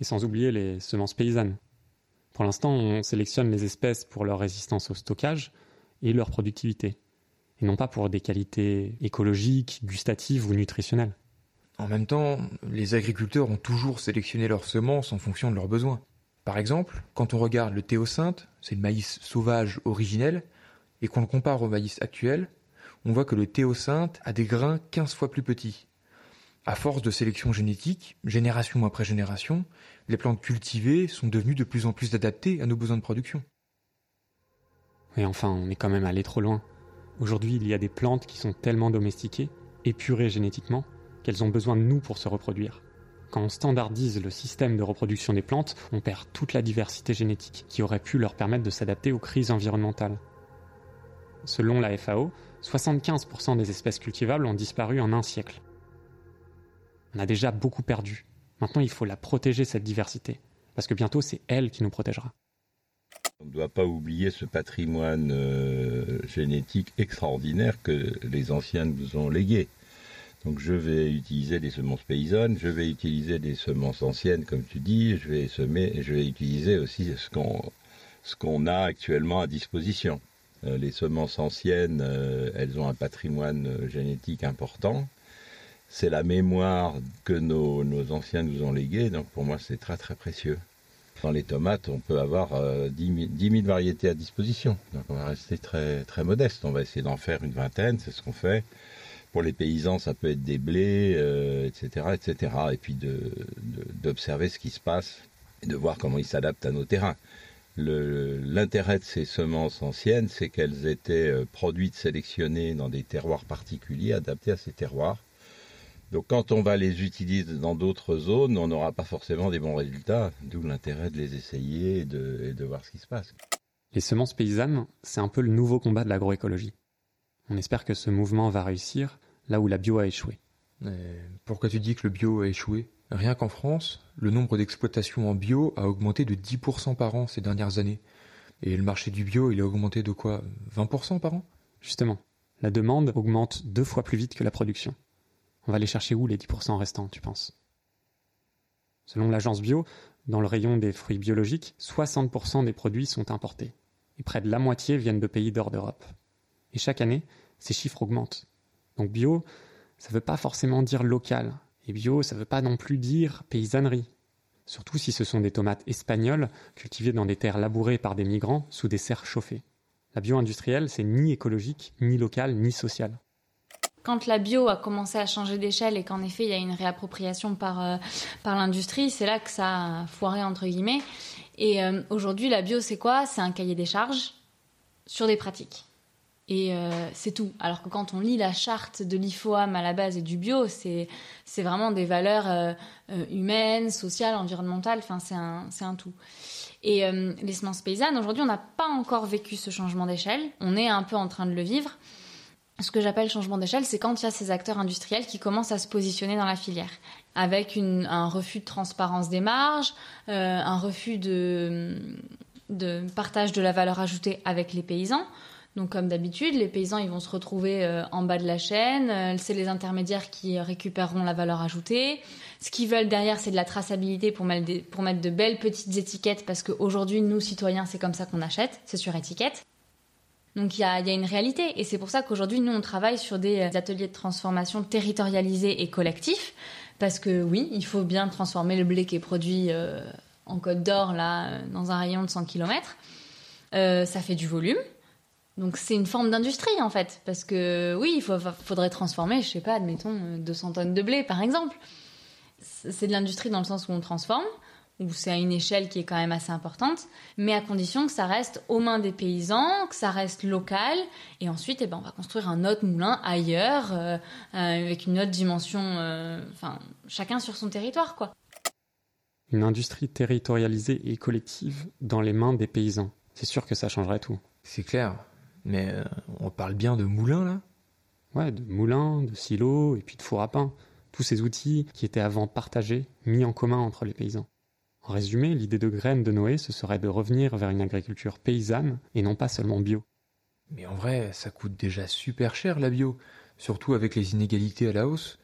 Et sans oublier les semences paysannes. Pour l'instant, on sélectionne les espèces pour leur résistance au stockage et leur productivité, et non pas pour des qualités écologiques, gustatives ou nutritionnelles. En même temps, les agriculteurs ont toujours sélectionné leurs semences en fonction de leurs besoins. Par exemple, quand on regarde le théocinthe, c'est le maïs sauvage originel, et qu'on le compare au maïs actuel, on voit que le théocinthe a des grains 15 fois plus petits. À force de sélection génétique, génération après génération, les plantes cultivées sont devenues de plus en plus adaptées à nos besoins de production. Et enfin, on est quand même allé trop loin. Aujourd'hui, il y a des plantes qui sont tellement domestiquées, épurées génétiquement, qu'elles ont besoin de nous pour se reproduire. Quand on standardise le système de reproduction des plantes, on perd toute la diversité génétique qui aurait pu leur permettre de s'adapter aux crises environnementales. Selon la FAO, 75% des espèces cultivables ont disparu en un siècle. On a déjà beaucoup perdu. Maintenant, il faut la protéger, cette diversité. Parce que bientôt, c'est elle qui nous protégera. On ne doit pas oublier ce patrimoine euh, génétique extraordinaire que les anciens nous ont légué. Donc je vais utiliser des semences paysannes, je vais utiliser des semences anciennes, comme tu dis, je vais semer, je vais utiliser aussi ce qu'on ce qu'on a actuellement à disposition. Euh, les semences anciennes, euh, elles ont un patrimoine génétique important c'est la mémoire que nos, anciens nous ont léguée, donc pour moi c'est très très précieux. Dans les tomates, on peut avoir euh, 10, 000, variétés à disposition, donc on va rester très très modeste. On va essayer d'en faire une vingtaine, c'est ce qu'on fait. Pour les paysans, ça peut être des blés, etc., euh, etc. Et puis d'observer ce qui se passe et de voir comment ils s'adaptent à nos terrains. L'intérêt de ces semences anciennes, c'est qu'elles étaient euh, produites, sélectionnées dans des terroirs particuliers, adaptés à ces terroirs donc quand on va les utiliser dans d'autres zones, on n'aura pas forcément des bons résultats, d'où l'intérêt de les essayer et de, voir ce qui se passe. Les semences paysannes, c'est un peu le nouveau combat de l'agroécologie. On espère que ce mouvement va réussir là où la bio a échoué. pourquoi tu dis que le bio a échoué? Rien qu'en France, le nombre d'exploitations en bio a augmenté de 10% par an ces dernières années. Et le marché du bio, il a augmenté de quoi? 20% par an? Justement, la demande augmente deux fois plus vite que la production. On va aller chercher où les 10% restants, tu penses? Selon l'agence bio, dans le rayon des fruits biologiques, 60% des produits sont importés. Et près de la moitié viennent de pays d'hors d'Europe. Et chaque année, ces chiffres augmentent. Donc bio, ça ne veut pas forcément dire local. Et bio, ça ne veut pas non plus dire paysannerie. Surtout si ce sont des tomates espagnoles cultivées dans des terres labourées par des migrants sous des serres chauffées. La bio industrielle, c'est ni écologique, ni local, ni social. Quand la bio a commencé à changer d'échelle et qu'en effet il y a une réappropriation par, euh, par l'industrie, c'est là que ça a foiré entre guillemets. Et euh, aujourd'hui, la bio, c'est quoi? C'est un cahier des charges sur des pratiques. Et euh, c'est tout. Alors que quand on lit la charte de l'IFOAM à la base et du bio, c'est vraiment des valeurs humaines, sociales, environnementales. Enfin, c'est un, un tout. Et les semences paysannes, aujourd'hui, on n'a pas encore vécu ce changement d'échelle. On est un peu en train de le vivre ce que j'appelle changement d'échelle, c'est quand il y a ces acteurs industriels qui commencent à se positionner dans la filière, avec un refus de transparence des marges, euh, un refus de, de, partage de la valeur ajoutée avec les paysans. Donc comme d'habitude, les paysans ils vont se retrouver euh, en bas de la chaîne, euh, c'est les intermédiaires qui récupéreront la valeur ajoutée. Ce qu'ils veulent derrière, c'est de la traçabilité pour mettre, de belles petites étiquettes, parce qu'aujourd'hui, nous, citoyens, c'est comme ça qu'on achète, c'est sur étiquette. Donc il y a, une réalité et c'est pour ça qu'aujourd'hui nous on travaille sur des euh, ateliers de transformation territorialisés et collectifs parce que oui, il faut bien transformer le blé qui est produit euh, en Côte d'Or là euh, dans un rayon de 100 km. ça fait du volume. Donc c'est une forme d'industrie en fait parce que oui, il faudrait transformer, je sais pas, admettons 200 tonnes de blé par exemple. C'est de l'industrie dans le sens où on transforme où c'est à une échelle qui est quand même assez importante, mais à condition que ça reste aux mains des paysans, que ça reste local, et ensuite, eh ben, on va construire un autre moulin ailleurs, euh, euh, avec une autre dimension, euh, enfin, chacun sur son territoire, quoi. Une industrie territorialisée et collective dans les mains des paysans. C'est sûr que ça changerait tout. C'est clair, mais on parle bien de moulins, là Ouais, de moulins, de silos, et puis de four à pain. Tous ces outils qui étaient avant partagés, mis en commun entre les paysans. En résumé, l'idée de graines de Noé, ce serait de revenir vers une agriculture paysanne et non pas seulement bio. Mais en vrai, ça coûte déjà super cher la bio, surtout avec les inégalités à la hausse.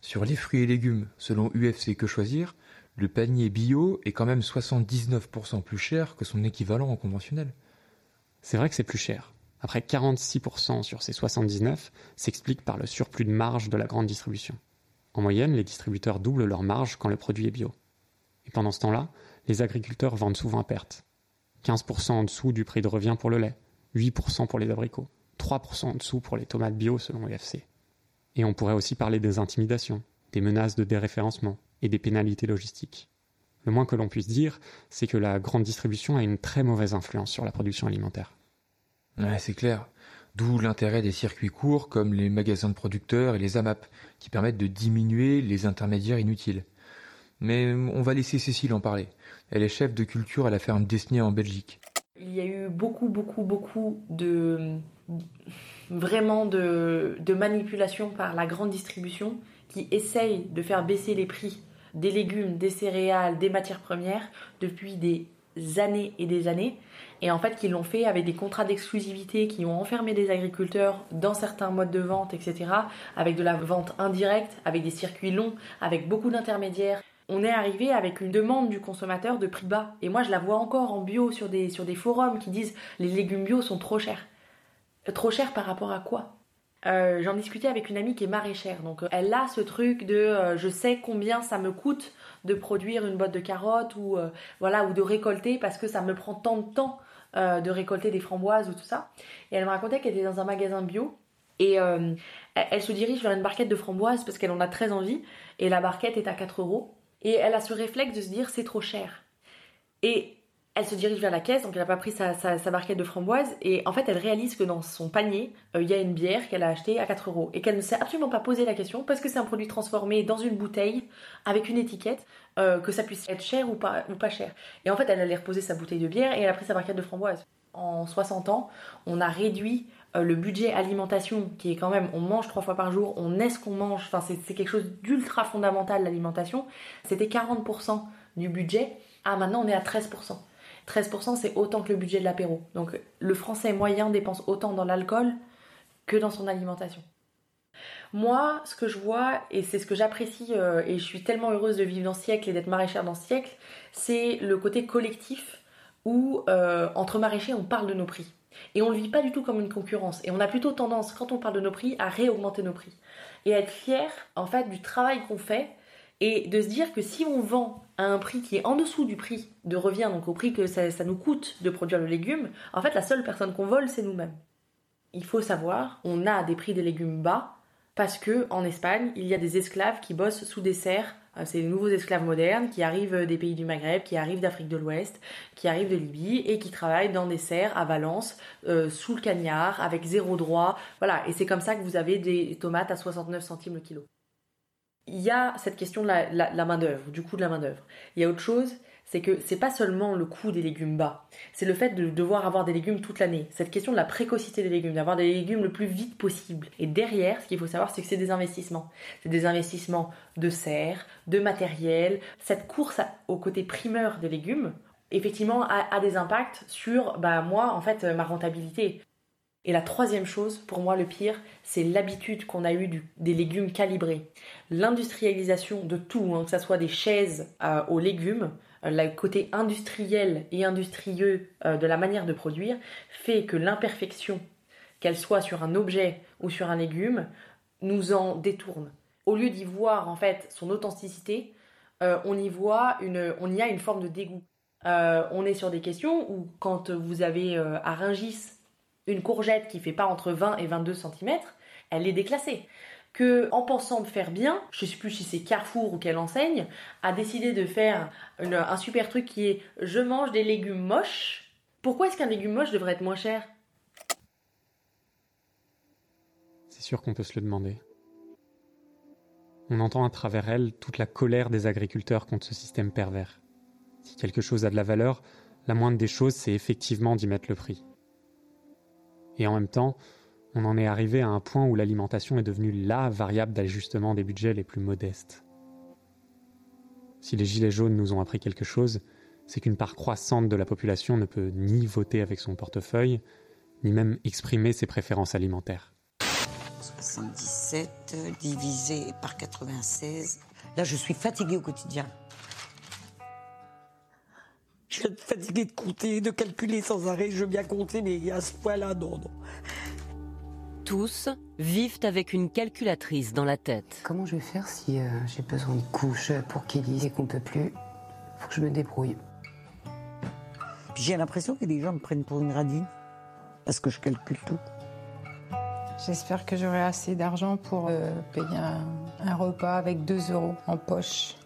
Sur les fruits et légumes, selon UFC Que Choisir, le panier bio est quand même 79% plus cher que son équivalent en conventionnel. C'est vrai que c'est plus cher. Après 46% sur ces 79 s'explique par le surplus de marge de la grande distribution. En moyenne, les distributeurs doublent leur marge quand le produit est bio. Et pendant ce temps-là, les agriculteurs vendent souvent à perte. 15% en dessous du prix de revient pour le lait, 8% pour les abricots, 3% en dessous pour les tomates bio selon l'EFC. Et on pourrait aussi parler des intimidations, des menaces de déréférencement et des pénalités logistiques. Le moins que l'on puisse dire, c'est que la grande distribution a une très mauvaise influence sur la production alimentaire. C'est clair. D'où l'intérêt des circuits courts comme les magasins de producteurs et les AMAP, qui permettent de diminuer les intermédiaires inutiles. Mais on va laisser Cécile en parler. Elle est chef de culture à la ferme Destinée en Belgique. Il y a eu beaucoup, beaucoup, beaucoup de vraiment de, de manipulation par la grande distribution qui essaye de faire baisser les prix des légumes, des céréales, des matières premières depuis des années et des années. Et en fait, qui l'ont fait avec des contrats d'exclusivité qui ont enfermé des agriculteurs dans certains modes de vente, etc. Avec de la vente indirecte, avec des circuits longs, avec beaucoup d'intermédiaires on est arrivé avec une demande du consommateur de prix bas. Et moi, je la vois encore en bio sur des, sur des forums qui disent les légumes bio sont trop chers. Euh, trop chers par rapport à quoi? Euh, J'en discutais avec une amie qui est maraîchère. Donc, euh, elle a ce truc de je sais combien ça me coûte de produire une botte de carottes ou, voilà, ou de récolter parce que ça me prend tant de temps de récolter des framboises ou tout ça. Et elle me racontait qu'elle était dans un magasin bio et elle se dirige vers une barquette de framboises parce qu'elle en a très envie. Et la barquette est à 4 euros. Et elle a ce réflexe de se dire c'est trop cher. Et elle se dirige vers la caisse, donc elle n'a pas pris sa, barquette de framboises, et en fait elle réalise que dans son panier, euh, il y a une bière qu'elle a achetée à 4 euros, et qu'elle ne s'est absolument pas posé la question, parce que c'est un produit transformé dans une bouteille, avec une étiquette, euh, que ça puisse être cher ou pas, ou pas cher. Et en fait elle allait reposer sa bouteille de bière, et elle a pris sa barquette de framboises. En 60 ans, on a réduit euh, le budget alimentation, qui est quand même, on mange trois fois par jour, on est ce qu'on mange, enfin c'est quelque chose d'ultra fondamental l'alimentation, c'était 40% du budget, ah maintenant on est à 13%. 13% c'est autant que le budget de l'apéro. Donc le français moyen dépense autant dans l'alcool que dans son alimentation. Moi, ce que je vois, et c'est ce que j'apprécie, euh, et je suis tellement heureuse de vivre dans ce siècle et d'être maraîchère dans ce siècle, c'est le côté collectif où euh, entre maraîchers on parle de nos prix. Et on ne le vit pas du tout comme une concurrence. Et on a plutôt tendance, quand on parle de nos prix, à réaugmenter nos prix. Et à être fier, en fait, du travail qu'on fait et de se dire que si on vend à un prix qui est en dessous du prix de revient, donc au prix que ça, ça nous coûte de produire le légume, en fait, la seule personne qu'on vole, c'est nous-mêmes. Il faut savoir, on a des prix des légumes bas parce que en Espagne, il y a des esclaves qui bossent sous des serres euh, c'est les nouveaux esclaves modernes qui arrivent des pays du Maghreb, qui arrivent d'Afrique de l'Ouest, qui arrivent de Libye et qui travaillent dans des serres à Valence, euh, sous le cagnard, avec zéro droit. Voilà, et c'est comme ça que vous avez des tomates à 69 centimes le kilo. Il y a cette question de la, la main-d'œuvre, du coût de la main-d'œuvre. Il y a autre chose, c'est que c'est pas seulement le coût des légumes bas, c'est le fait de devoir avoir des légumes toute l'année. Cette question de la précocité des légumes, d'avoir des légumes le plus vite possible. Et derrière, ce qu'il faut savoir, c'est que c'est des investissements. C'est des investissements de serre, de matériel. Cette course au côté primeur des légumes, effectivement, a, des impacts sur, bah, moi, en fait, ma rentabilité. Et la troisième chose, pour moi le pire, c'est l'habitude qu'on a eue des légumes calibrés. L'industrialisation de tout, hein, que ce soit des chaises euh, aux légumes, le côté industriel et industrieux euh, de la manière de produire fait que l'imperfection, qu'elle soit sur un objet ou sur un légume, nous en détourne. Au lieu d'y voir en fait son authenticité, euh, on y voit une, on y a une forme de dégoût. on est sur des questions où quand vous avez à Ringis une courgette qui fait pas entre 20 et 22 cm, elle est déclassée que, en pensant de faire bien, je sais plus si c'est Carrefour ou quelle enseigne, a décidé de faire un super truc qui est je mange des légumes moches. Pourquoi est-ce qu'un légume moche devrait être moins cher? C'est sûr qu'on peut se le demander. On entend à travers elle toute la colère des agriculteurs contre ce système pervers. Si quelque chose a de la valeur, la moindre des choses, c'est effectivement d'y mettre le prix. Et en même temps, on en est arrivé à un point où l'alimentation est devenue la variable d'ajustement des budgets les plus modestes. Si les Gilets jaunes nous ont appris quelque chose, c'est qu'une part croissante de la population ne peut ni voter avec son portefeuille, ni même exprimer ses préférences alimentaires. 77 divisé par 96. Là, je suis fatiguée au quotidien. Je suis fatiguée de compter, de calculer sans arrêt. Je veux bien compter, mais à ce point-là, non, non tous vivent avec une calculatrice dans la tête. Comment je vais faire si euh, j'ai besoin de couches pour qu'il dise qu'on peut plus? Faut que je me débrouille. J'ai l'impression que les gens me prennent pour une radine parce que je calcule tout. J'espère que j'aurai assez d'argent pour euh, payer un, un repas avec 2 euros en poche.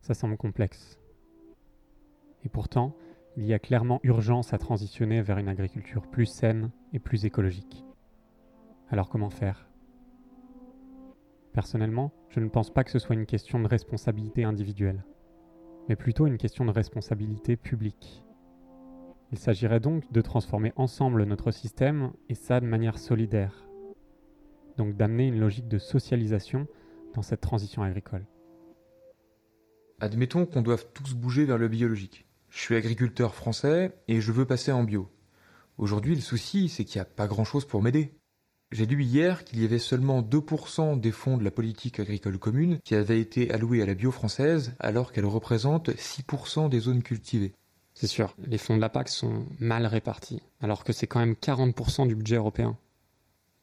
Ça semble complexe. Et pourtant, il y a clairement urgence à transitionner vers une agriculture plus saine et plus écologique. Alors comment faire? Personnellement, je ne pense pas que ce soit une question de responsabilité individuelle, mais plutôt une question de responsabilité publique. Il s'agirait donc de transformer ensemble notre système, et ça de manière solidaire. Donc d'amener une logique de socialisation dans cette transition agricole. Admettons qu'on doive tous bouger vers le biologique. Je suis agriculteur français et je veux passer en bio. Aujourd'hui, le souci, c'est qu'il n'y a pas grand-chose pour m'aider. J'ai lu hier qu'il y avait seulement 2% des fonds de la politique agricole commune qui avaient été alloués à la bio française alors qu'elle représente 6% des zones cultivées. C'est sûr, les fonds de la PAC sont mal répartis, alors que c'est quand même 40% du budget européen.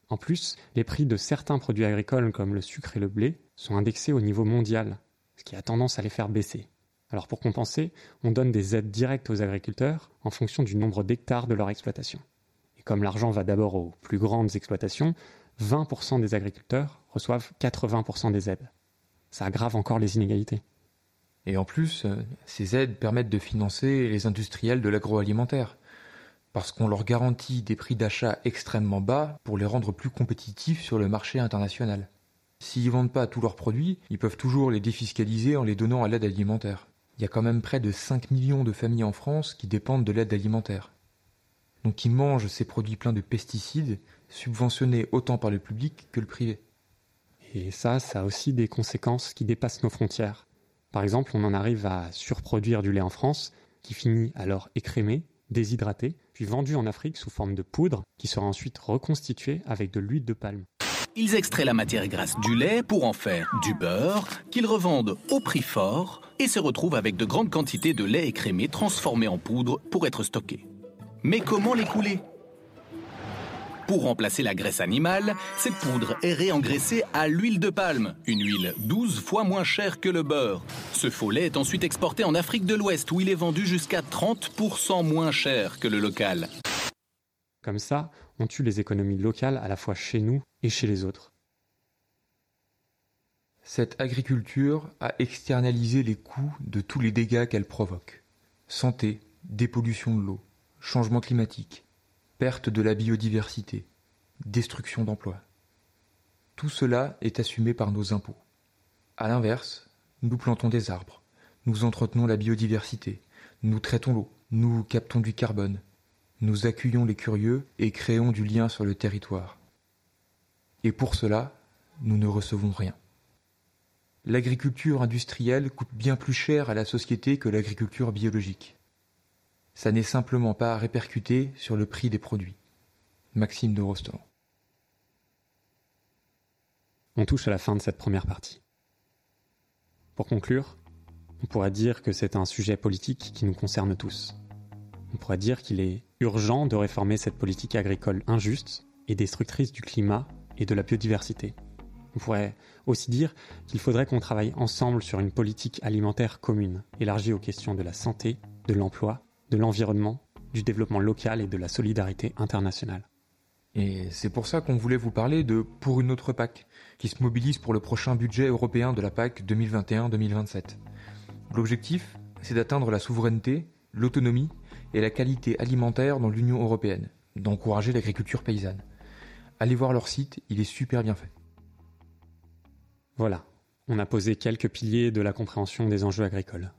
En plus, les prix de certains produits agricoles comme le sucre et le blé sont indexés au niveau mondial, ce qui a tendance à les faire baisser. Alors pour compenser, on donne des aides directes aux agriculteurs en fonction du nombre d'hectares de leur exploitation. Et comme l'argent va d'abord aux plus grandes exploitations, 20% des agriculteurs reçoivent 80% des aides. Ça aggrave encore les inégalités. Et en plus, euh, ces aides permettent de financer les industriels de l'agroalimentaire, parce qu'on leur garantit des prix d'achat extrêmement bas pour les rendre plus compétitifs sur le marché international. S'ils vendent pas tous leurs produits, ils peuvent toujours les défiscaliser en les donnant à l'aide alimentaire il y a quand même près de 5 millions de familles en France qui dépendent de l'aide alimentaire. donc qui mangent ces produits pleins de pesticides, subventionnés autant par le public que le privé. Et ça, ça a aussi des conséquences qui dépassent nos frontières. Par exemple, on en arrive à surproduire du lait en France, qui finit alors écrémé, déshydraté, puis vendu en Afrique sous forme de poudre, qui sera ensuite reconstituée avec de l'huile de palme. Ils extraient la matière grasse du lait pour en faire du beurre, qu'ils revendent au prix fort et se retrouvent avec de grandes quantités de lait écrémé transformé en poudre pour être stocké. Mais comment les couler pour remplacer la graisse animale, cette poudre est réengraissée à l'huile de palme, une huile 12 fois moins chère que le beurre. Ce faux lait est ensuite exporté en Afrique de l'Ouest où il est vendu jusqu'à 30% moins cher que le local. Comme ça, on tue les économies locales à la fois chez nous et chez les autres. Cette agriculture a externalisé les coûts de tous les dégâts qu'elle provoque. Santé, dépollution de l'eau, changement climatique, perte de la biodiversité, destruction d'emplois. Tout cela est assumé par nos impôts. A l'inverse, nous plantons des arbres, nous entretenons la biodiversité, nous traitons l'eau, nous captons du carbone, nous accueillons les curieux et créons du lien sur le territoire. Et pour cela, nous ne recevons rien. L'agriculture industrielle coûte bien plus cher à la société que l'agriculture biologique ça n'est simplement pas répercuté sur le prix des produits. Maxime de Rostand. On touche à la fin de cette première partie. Pour conclure, on pourrait dire que c'est un sujet politique qui nous concerne tous. On pourrait dire qu'il est urgent de réformer cette politique agricole injuste et destructrice du climat et de la biodiversité. On pourrait aussi dire qu'il faudrait qu'on travaille ensemble sur une politique alimentaire commune, élargie aux questions de la santé, de l'emploi de l'environnement, du développement local et de la solidarité internationale. Et c'est pour ça qu'on voulait vous parler de Pour une autre PAC, qui se mobilise pour le prochain budget européen de la PAC 2021-2027. L'objectif, c'est d'atteindre la souveraineté, l'autonomie et la qualité alimentaire dans l'Union européenne, d'encourager l'agriculture paysanne. Allez voir leur site, il est super bien fait. Voilà, on a posé quelques piliers de la compréhension des enjeux agricoles.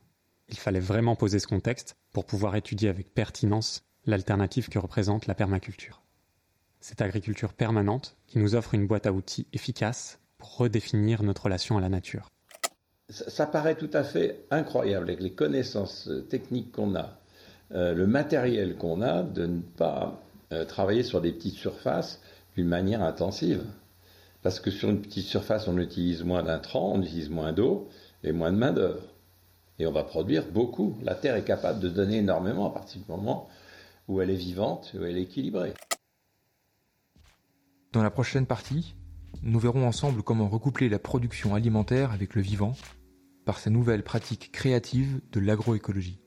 Il fallait vraiment poser ce contexte pour pouvoir étudier avec pertinence l'alternative que représente la permaculture. Cette agriculture permanente qui nous offre une boîte à outils efficace pour redéfinir notre relation à la nature. Ça, paraît tout à fait incroyable avec les connaissances euh, techniques qu'on a, euh, le matériel qu'on a, de ne pas euh, travailler sur des petites surfaces d'une manière intensive. Parce que sur une petite surface, on utilise moins d'intrants, on utilise moins d'eau et moins de main-d'œuvre. Et on va produire beaucoup. La Terre est capable de donner énormément à partir du moment où elle est vivante, où elle est équilibrée. Dans la prochaine partie, nous verrons ensemble comment recoupler la production alimentaire avec le vivant par sa nouvelle pratique créative de l'agroécologie.